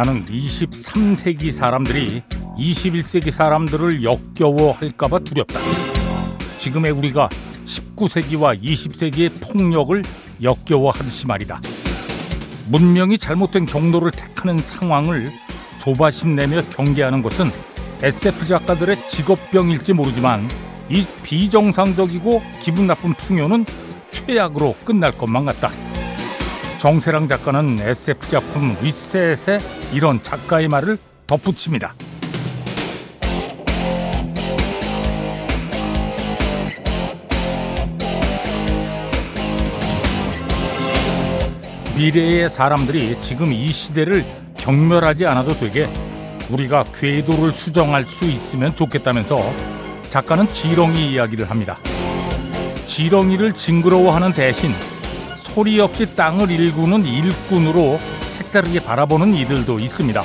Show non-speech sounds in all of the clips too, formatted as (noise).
나는 23세기 사람들이 21세기 사람들을 역겨워할까봐 두렵다. 지금의 우리가 19세기와 20세기의 폭력을 역겨워하듯이 말이다. 문명이 잘못된 경로를 택하는 상황을 조바심 내며 경계하는 것은 SF 작가들의 직업병일지 모르지만 이 비정상적이고 기분 나쁜 풍요는 최악으로 끝날 것만 같다. 정세랑 작가는 SF 작품 리셋에 이런 작가의 말을 덧붙입니다. 미래의 사람들이 지금 이 시대를 경멸하지 않아도 되게 우리가 궤도를 수정할 수 있으면 좋겠다면서 작가는 지렁이 이야기를 합니다. 지렁이를 징그러워하는 대신 소리 없이 땅을 일구는 일꾼으로 색다르게 바라보는 이들도 있습니다.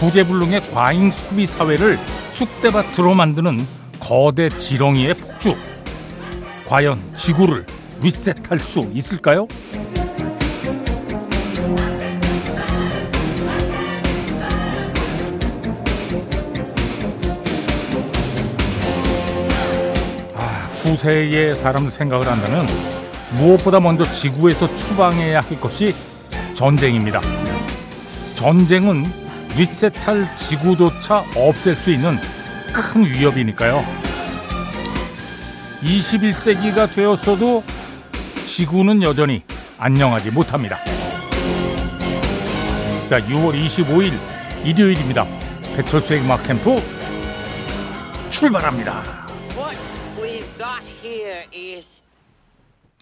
구제불능의 과잉 소비 사회를 쑥대밭으로 만드는 거대 지렁이의 폭주. 과연 지구를 리셋할 수 있을까요? 후세의 사람들 생각을 한다면 무엇보다 먼저 지구에서 추방해야 할 것이 전쟁입니다. 전쟁은 리셋할 지구조차 없앨 수 있는 큰 위협이니까요. 21세기가 되었어도 지구는 여전히 안녕하지 못합니다. 자, 6월 25일 일요일입니다. 배철수의 음악 캠프 출발합니다.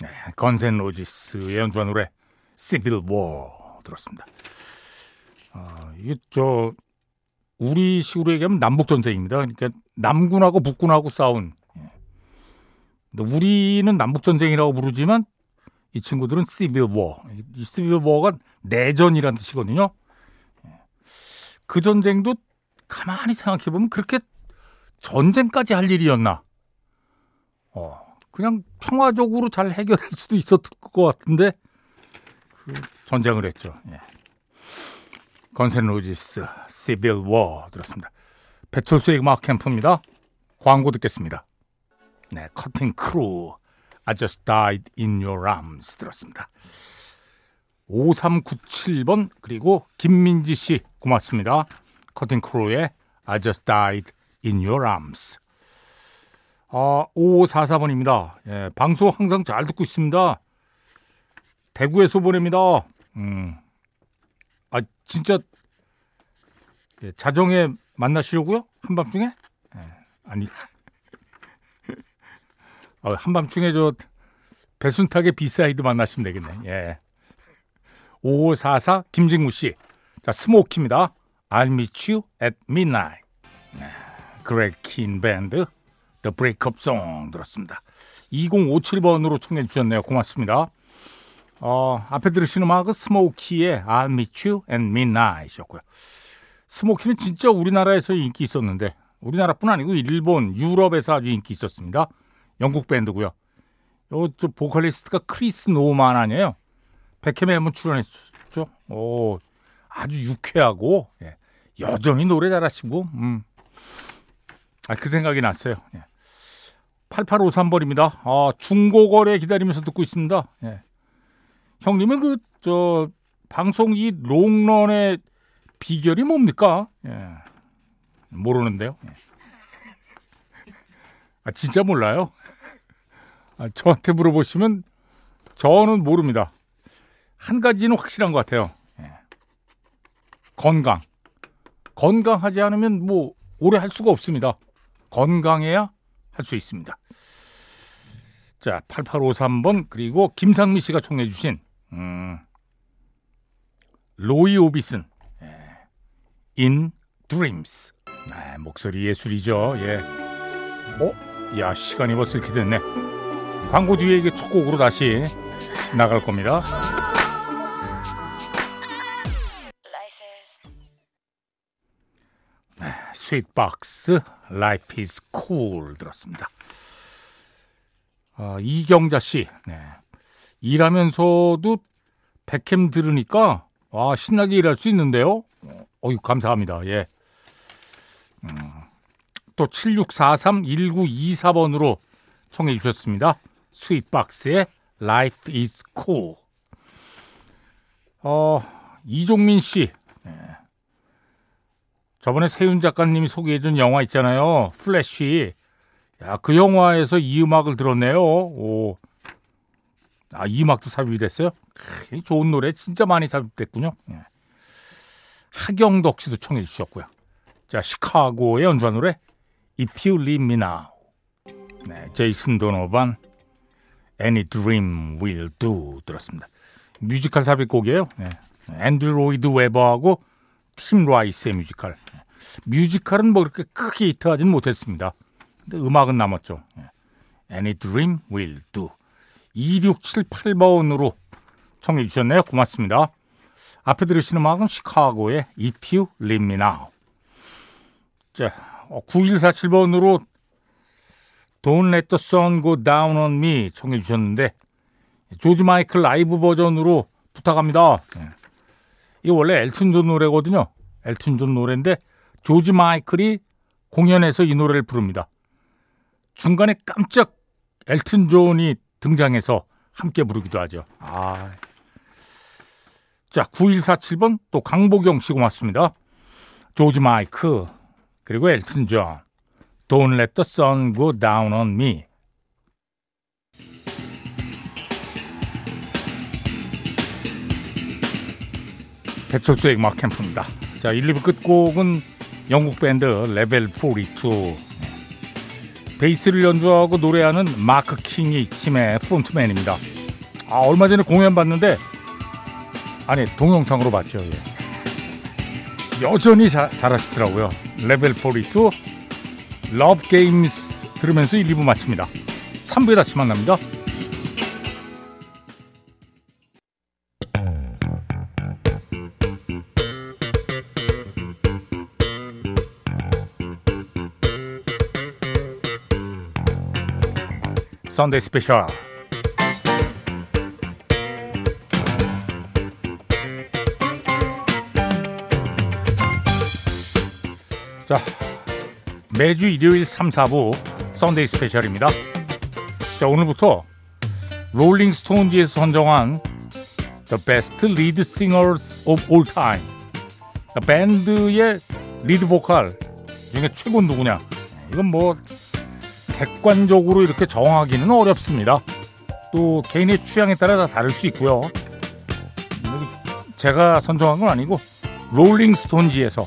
네, 건센 로지스의 연주한 노래 Civil War 들었습니다. 아, 이게 저 우리 식으로 얘기하면 남북 전쟁입니다. 그러니까 남군하고 북군하고 싸운. 예. 근데 우리는 남북 전쟁이라고 부르지만 이 친구들은 Civil War. 이 Civil War가 내전이라는 뜻이거든요. 예. 그 전쟁도 가만히 생각해 보면 그렇게 전쟁까지 할 일이었나? 어, 그냥 평화적으로 잘 해결할 수도 있었을 것 같은데 그 전쟁을 했죠. 예. Guns N' Roses Civil War 들었습니다. 배철수의 음악 캠프입니다. 광고 듣겠습니다. 네, Cutting Crew I just died in your arms 들었습니다. 5397번 그리고 김민지 씨 고맙습니다. 커팅 크루의 I just died in your arms 아, 5544번입니다. 예, 방송 항상 잘 듣고 있습니다. 대구에서 보냅니다. 음. 아, 진짜, 예, 자정에 만나시려고요? 한밤중에? 예, 아니. 어, (laughs) 한밤중에 저, 배순탁의 B-side 만나시면 되겠네. 예. 5544 김진구 씨. 자, 스모키입니다. I'll meet you at midnight. 네, Greg Kihn Band. The Breakup Song 들었습니다. 2057번으로 청해 주셨네요. 고맙습니다. 어, 앞에 들으신 음악은 스모키의 I'll Meet You at Midnight이었고요. 스모키는 진짜 우리나라에서 인기 있었는데 우리나라뿐 아니고 일본, 유럽에서 아주 인기 있었습니다. 영국 밴드고요. 요저 보컬리스트가 크리스 노만 아니에요. 백햄에 한번 출연했죠. 오, 아주 유쾌하고 예, 여전히 노래 잘하시고 음. 아, 그 생각이 났어요. 예. 8853번입니다. 아, 중고거래 기다리면서 듣고 있습니다. 예. 형님은 그, 저, 방송 이 롱런의 비결이 뭡니까? 예. 모르는데요. 예. 아, 진짜 몰라요. 아, 저한테 물어보시면 저는 모릅니다. 한 가지는 확실한 것 같아요. 예. 건강. 건강하지 않으면 뭐 오래 할 수가 없습니다. 건강해야 할 수 있습니다. 자, 8853번 그리고 김상미 씨가 청해 주신 음, 로이 오비슨 예, In Dreams. 아, 목소리 예술이죠. 예. 어? 야, 시간이 벌써 이렇게 됐네. 광고 뒤에 이게 첫 곡으로 다시 나갈 겁니다. 스윗박스 Life is Cool 들었습니다. 어, 이경자 씨, 네. 일하면서도 백캠 들으니까 아, 신나게 일할 수 있는데요. 어유 감사합니다. 예. 음, 또 7643-1924번으로 청해 주셨습니다. 스윗박스의 Life is Cool. 어, 이종민 씨. 네. 저번에 세윤 작가님이 소개해준 영화 있잖아요. 플래시. 야, 그 영화에서 이 음악을 들었네요. 오. 아, 이 음악도 삽입이 됐어요? 크, 좋은 노래 진짜 많이 삽입됐군요. 예. 하경덕 씨도 청해 주셨고요. 자, 시카고의 연주한 노래 If You Leave Me Now. 네, 제이슨 도노반 Any Dream Will Do 들었습니다. 뮤지컬 삽입곡이에요. 네. 앤드루 로이드 웨버하고 팀 라이스의 뮤지컬. 네. 뮤지컬은 뭐 그렇게 크게 히트하지는 못했습니다. 근데 음악은 남았죠. 네. Any Dream Will Do. 2678번으로 청해 주셨네요. 고맙습니다. 앞에 들으시는 음악은 시카고의 If You Leave Me Now. 자, 9147번으로 Don't Let the Sun Go Down on Me 청해 주셨는데 조지 마이클 라이브 버전으로 부탁합니다. 네. 이게 원래 엘튼 존 노래거든요. 엘튼 존 노래인데 조지 마이클이 공연에서 이 노래를 부릅니다. 중간에 깜짝 엘튼 존이 등장해서 함께 부르기도 하죠. 아. 자, 9147번 또 강보경 씨 고맙습니다. 조지 마이클 그리고 엘튼 존 Don't let the sun go down on me. 배철수의 음악 캠프입니다. 자, 1, 2부 끝곡은 영국 밴드 레벨 42. 베이스를 연주하고 노래하는 마크 킹이 팀의 frontman입니다. 아, 얼마 전에 공연 봤는데, 아니, 동영상으로 봤죠. 예. 여전히 자, 잘하시더라고요. 레벨 42, Love Games 들으면서 1, 2부 마칩니다. 3부에 다시 만납니다. Sunday Special 자 매주 일요일 3, 4부 Sunday Special입니다. 자 오늘부터 롤링 스톤지에서 선정한 The Best Lead Singers of All Time. 밴드의 리드 보컬 중에 최고 누구냐? 이건 뭐 객관적으로 이렇게 정하기는 어렵습니다. 또 개인의 취향에 따라 다 다를 수 있고요. 제가 선정한 건 아니고 롤링스톤지에서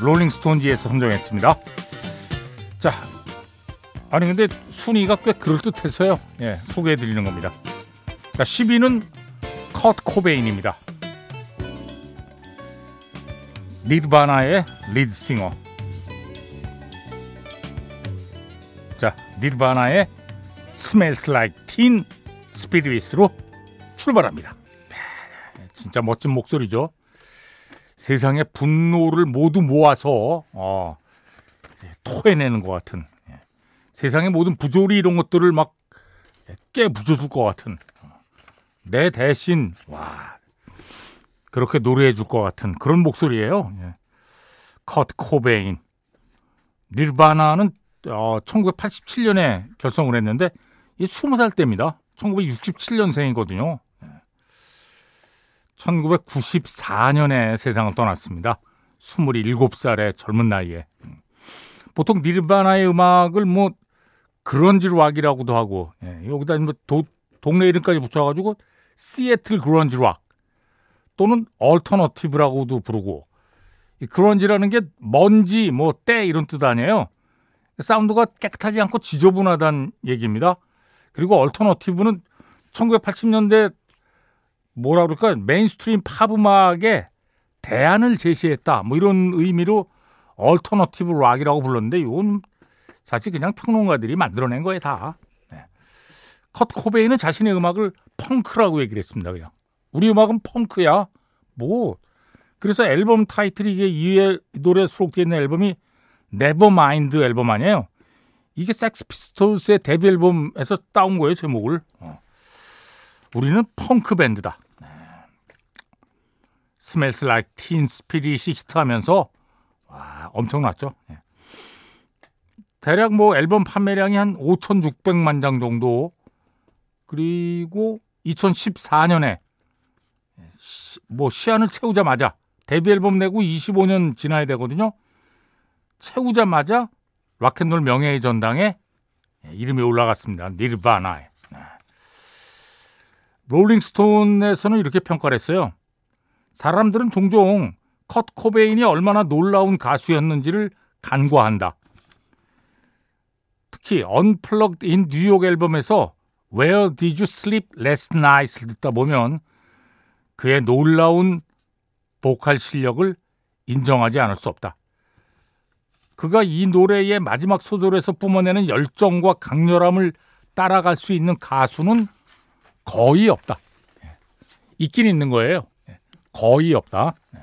롤링스톤지에서 선정했습니다. 자, 아니 근데 순위가 꽤 그럴듯해서요. 예, 소개해 드리는 겁니다. 자, 10위는 컷 코베인입니다. 니르바나의 리드싱어 자, 니르바나의 Smells Like Teen Spirit으로 출발합니다. 진짜 멋진 목소리죠. 세상의 분노를 모두 모아서 어, 토해내는 것 같은 예. 세상의 모든 부조리 이런 것들을 막 깨부숴줄 것 같은 내 대신 와 그렇게 노래해 줄 것 같은 그런 목소리예요. 예. 컷 코베인 니르바나는 어, 1987년에 결성을 했는데 이 20살 때입니다. 1967년생이거든요. 1994년에 세상을 떠났습니다. 27살의 젊은 나이에. 보통 니르바나의 음악을 뭐 그런지 락이라고도 하고 예, 여기다 뭐 도, 동네 이름까지 붙여가지고 시애틀 grunge rock 또는 alternative라고도 부르고 이 grunge라는 게 먼지 뭐 때 이런 뜻 아니에요. 사운드가 깨끗하지 않고 지저분하다는 얘기입니다. 그리고 alternative는 1980년대 뭐라 그럴까 mainstream 팝 음악에 대안을 제시했다. 뭐 이런 의미로 alternative rock이라고 불렀는데 이건 사실 그냥 평론가들이 만들어낸 거예요 다. 네. 커트 코베인은 자신의 음악을 펑크라고 얘기를 했습니다. 그냥 우리 음악은 펑크야. 뭐 그래서 앨범 타이틀이 이게 이에 노래 수록되어 있는 앨범이 Nevermind 앨범 아니에요? 이게 섹스피스톨스의 데뷔 앨범에서 따온 거예요, 제목을. 어. 우리는 펑크 밴드다. 네. Smells Like Teen Spirit이 히트하면서 와, 엄청났죠. 예. 대략 뭐 앨범 판매량이 한 5,600만 장 정도 그리고 2014년에 뭐 시한을 채우자마자 데뷔 앨범 내고 25년 지나야 되거든요. 채우자마자 락앤롤 명예의 전당에 이름이 올라갔습니다. 니르바나에. 네. 롤링스톤에서는 이렇게 평가를 했어요. 사람들은 종종 컷 코베인이 얼마나 놀라운 가수였는지를 간과한다. 특히 언플럭드 인 뉴욕 앨범에서 Where Did You Sleep Last Night을 듣다 보면 그의 놀라운 보컬 실력을 인정하지 않을 수 없다. 그가 이 노래의 마지막 소절에서 뿜어내는 열정과 강렬함을 따라갈 수 있는 가수는 거의 없다. 예. 있긴 있는 거예요. 예. 거의 없다. 예.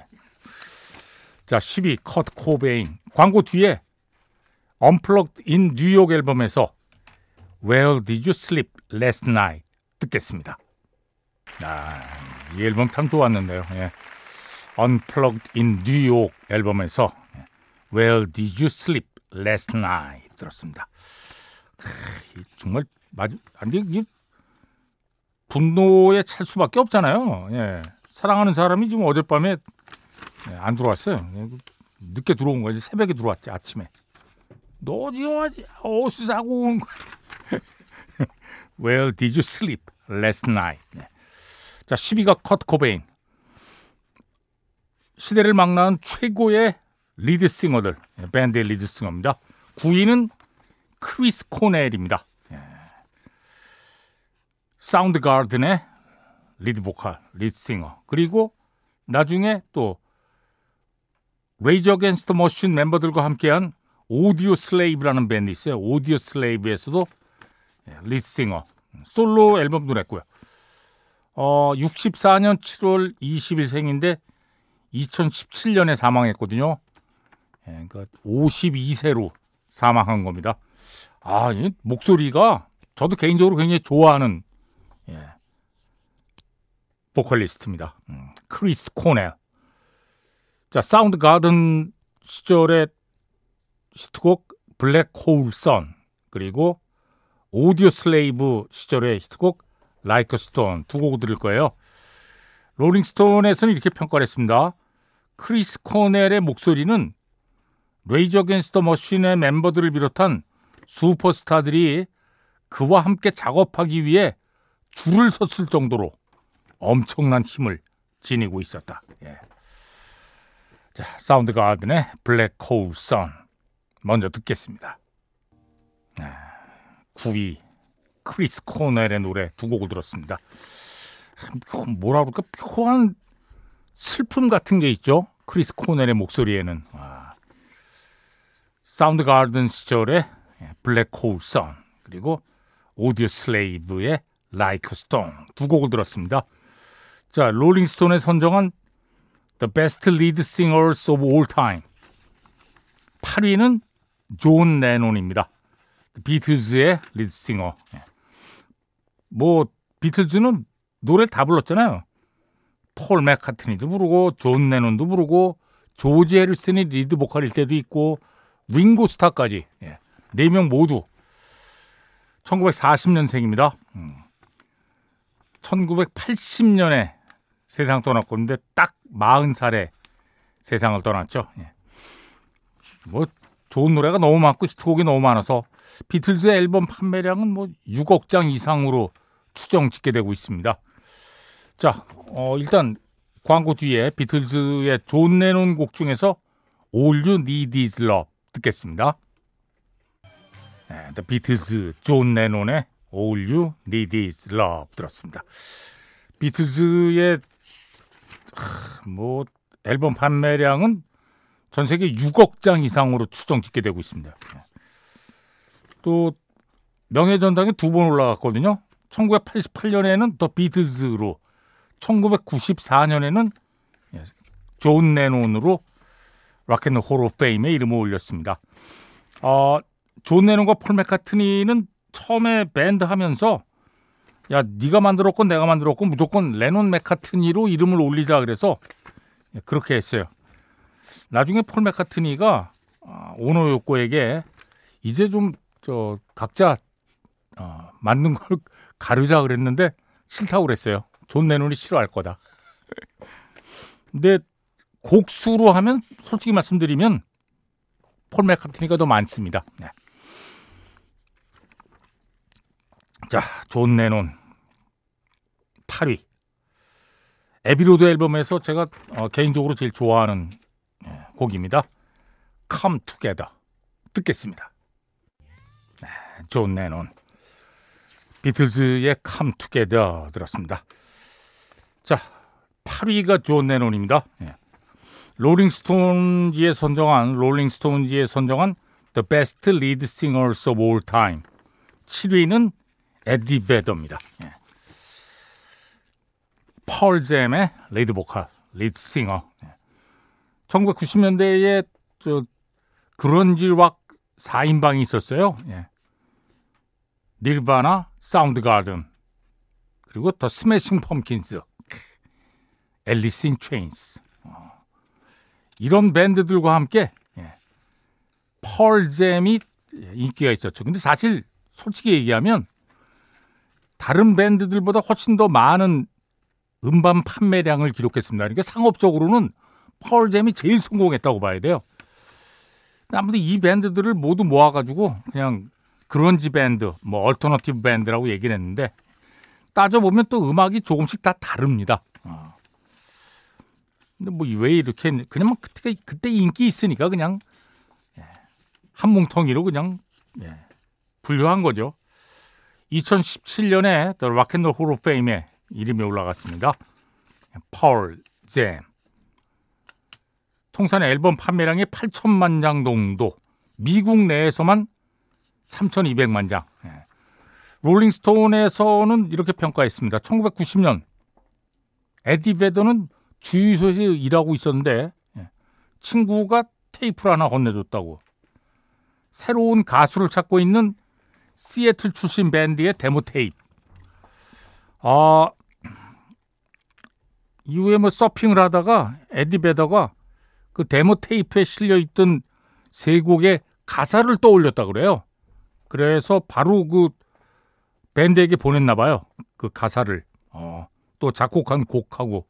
자, 10위 컷 코베인. 광고 뒤에 Unplugged in 뉴욕 앨범에서 Where Did You Sleep Last Night 듣겠습니다. 아, 이 앨범 참 좋았는데요. 예. Unplugged in 뉴욕 앨범에서 Where Did You Sleep Last Night 들었습니다. 정말 맞 안돼 이 분노에 찰 수밖에 없잖아요. 예. 사랑하는 사람이 지금 어젯밤에 예, 안 들어왔어요. 예, 늦게 들어온 거지 새벽에 들어왔지 아침에. 너 지금 어디서 자고 온 거야? (laughs) Where did you sleep last night? 네. 자, 10위가 컷 코베인. 시대를 막나은 최고의 리드싱어들, 예, 밴드의 lead singer입니다. 9위는 크리스 코넬입니다. 예. 사운드가든의 리드 보컬, lead singer. 그리고 나중에 또 Rage Against the Machine 멤버들과 함께한 오디오 슬레이브라는 밴드 있어요. 오디오 슬레이브에서도 예, lead singer 솔로 앨범도 냈고요. 어, 64년 7월 20일 생인데 2017년에 사망했거든요. 예, 그러니까 52세로 사망한 겁니다. 아, 이 목소리가 저도 개인적으로 굉장히 좋아하는 예, 보컬리스트입니다. 음, 크리스 코넬. 자, Soundgarden 시절의 히트곡 Black Hole Sun, 그리고 Audioslave 시절의 히트곡 Like a Stone 두 곡 들을 거예요. Rolling Stone에서는 이렇게 평가를 했습니다. 크리스 코넬의 목소리는 Rage Against the Machine의 멤버들을 비롯한 슈퍼스타들이 그와 함께 작업하기 위해 줄을 섰을 정도로 엄청난 힘을 지니고 있었다. 예. 자, Soundgarden의 Black Hole Sun 먼저 듣겠습니다. 아, 9위 크리스 코넬의 노래 두 곡을 들었습니다. 뭐라 그럴까 묘한 슬픔 같은 게 있죠. 크리스 코넬의 목소리에는 와. Soundgarden 시절의 Black Hole Sun 그리고 Audioslave의 Like a Stone 두 곡을 들었습니다. 자, Rolling Stone에 선정한 The Best Lead Singers of All Time 8위는 존 레논입니다. 비틀즈의 lead singer. 뭐 비틀즈는 노래를 다 불렀잖아요. 폴 맥카트니도 부르고 존 레논도 부르고 조지 해리슨이 리드 보컬일 때도 있고 링고 스타까지 예. 네명 모두 1940년생입니다. 음. 1980년에 세상 떠났고 근데 딱 40살에 세상을 떠났죠. 예. 뭐 좋은 노래가 너무 많고 히트곡이 너무 많아서 비틀즈 앨범 판매량은 뭐 6억 장 이상으로 추정 집계되고 있습니다. 자, 어, 일단 광고 뒤에 비틀즈의 존 레논 곡 중에서 All You Need Is Love 듣겠습니다. 네, The Beatles 존 레논의 All You Need Is Love 들었습니다. 비틀즈의 뭐 앨범 판매량은 전 세계 6억 장 이상으로 추정 집계되고 있습니다. 또 명예전당에 두 번 올라갔거든요. 1988년에는 The Beatles로 1994년에는 존 레논으로 락앤롤 호로 페임에 이름을 올렸습니다. 어, 존 레논과 폴 맥카트니는 처음에 밴드 하면서 야 네가 만들었건 내가 만들었건 무조건 레논 맥카트니로 이름을 올리자 그래서 예, 그렇게 했어요. 나중에 폴 맥카트니가 어, 오노 요코에게 이제 좀 저 각자 어, 만든 걸 (laughs) 가르자 그랬는데 싫다고 그랬어요. 존 레논이 싫어할 거다. 근데 곡수로 하면 솔직히 말씀드리면 폴 맥카트니가 더 많습니다. 네. 자, 존 레논 8위. Abbey Road 앨범에서 제가 어, 개인적으로 제일 좋아하는 예, 곡입니다. Come Together 듣겠습니다. 네, 존 레논 비틀즈의 Come Together 들었습니다. 자, 8위가 존 레논입니다. 예. 롤링스톤지에 선정한 롤링스톤지에 선정한 The Best Lead Singers of All Time 7위는 에디 베더입니다. 예. Pearl Jam의 리드 보컬, lead singer. 1990년대에 저 grunge rock 4인방이 있었어요. 예. Nirvana, Soundgarden, 그리고 The Smashing Pumpkins, Alice in Chains. 이런 밴드들과 함께 예. Pearl Jam이 인기가 있었죠. 근데 사실 솔직히 얘기하면 다른 밴드들보다 훨씬 더 많은 음반 판매량을 기록했습니다. 그러니까 상업적으로는 Pearl Jam이 제일 성공했다고 봐야 돼요. 아무튼 이 밴드들을 모두 모아가지고 그냥 그런지 밴드, 뭐 alternative 밴드라고 얘기를 했는데 따져보면 또 음악이 조금씩 다 다릅니다. 어. 근데 뭐 왜 이렇게 그냥 뭐 그때 그때 인기 있으니까 그냥 예, 한 뭉텅이로 그냥 예, 분류한 거죠. 2017년에 The Rock and Roll Hall of Fame에 이름이 올라갔습니다. 펄 잼. 통산 앨범 판매량이 8천만 장 정도. 미국 내에서만 3,200만 장. 예. 롤링스톤에서는 이렇게 평가했습니다. 1990년 에디 베더는 주유소에서 일하고 있었는데 예. 친구가 테이프를 하나 건네줬다고. 새로운 가수를 찾고 있는 시애틀 출신 밴드의 데모 테이프. 아, 이후에 뭐 서핑을 하다가 에디 베더가 그 데모 테이프에 실려 있던 세 곡의 가사를 떠올렸다 그래요. 그래서 바로 그 밴드에게 보냈나 봐요. 그 가사를. 어, 또 작곡한 곡하고.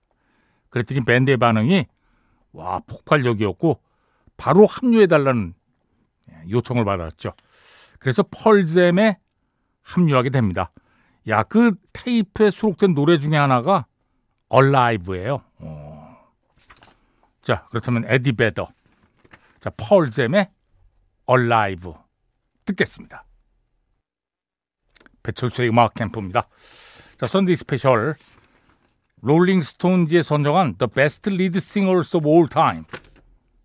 그랬더니 밴드의 반응이 와, 폭발적이었고 바로 합류해 달라는 요청을 받았죠. 그래서 Pearl Jam에 합류하게 됩니다. 야, 그 테이프에 수록된 노래 중에 하나가 Alive예요. 어. 자, 그렇다면 에디 베더. 자, Pearl Jam의 Alive 듣겠습니다. 배철수의 음악 캠프입니다. 자, Sunday Special 롤링스톤지에 선정한 The Best Lead Singers of All Time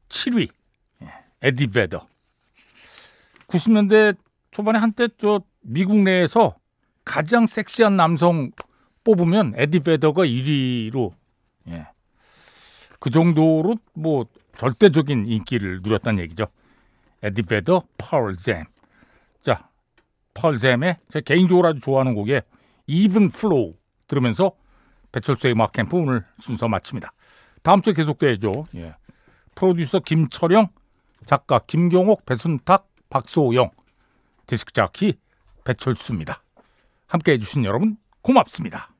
7위 에디 베더 90년대 초반에 한때 저 미국 내에서 가장 섹시한 남성 뽑으면 에디 베더가 1위로 예. 그 정도로 뭐 절대적인 인기를 누렸다는 얘기죠. 에디 베더 펄잼. 자, 펄잼의 제 개인적으로 아주 좋아하는 곡에 Even Flow 들으면서 배철수의 음악 캠프 오늘 순서 마칩니다. 다음 주에 계속돼야죠. 예. 프로듀서 김철영, 작가 김경옥, 배순탁, 박소영, 디스크 자키 배철수입니다. 함께 해주신 여러분 고맙습니다.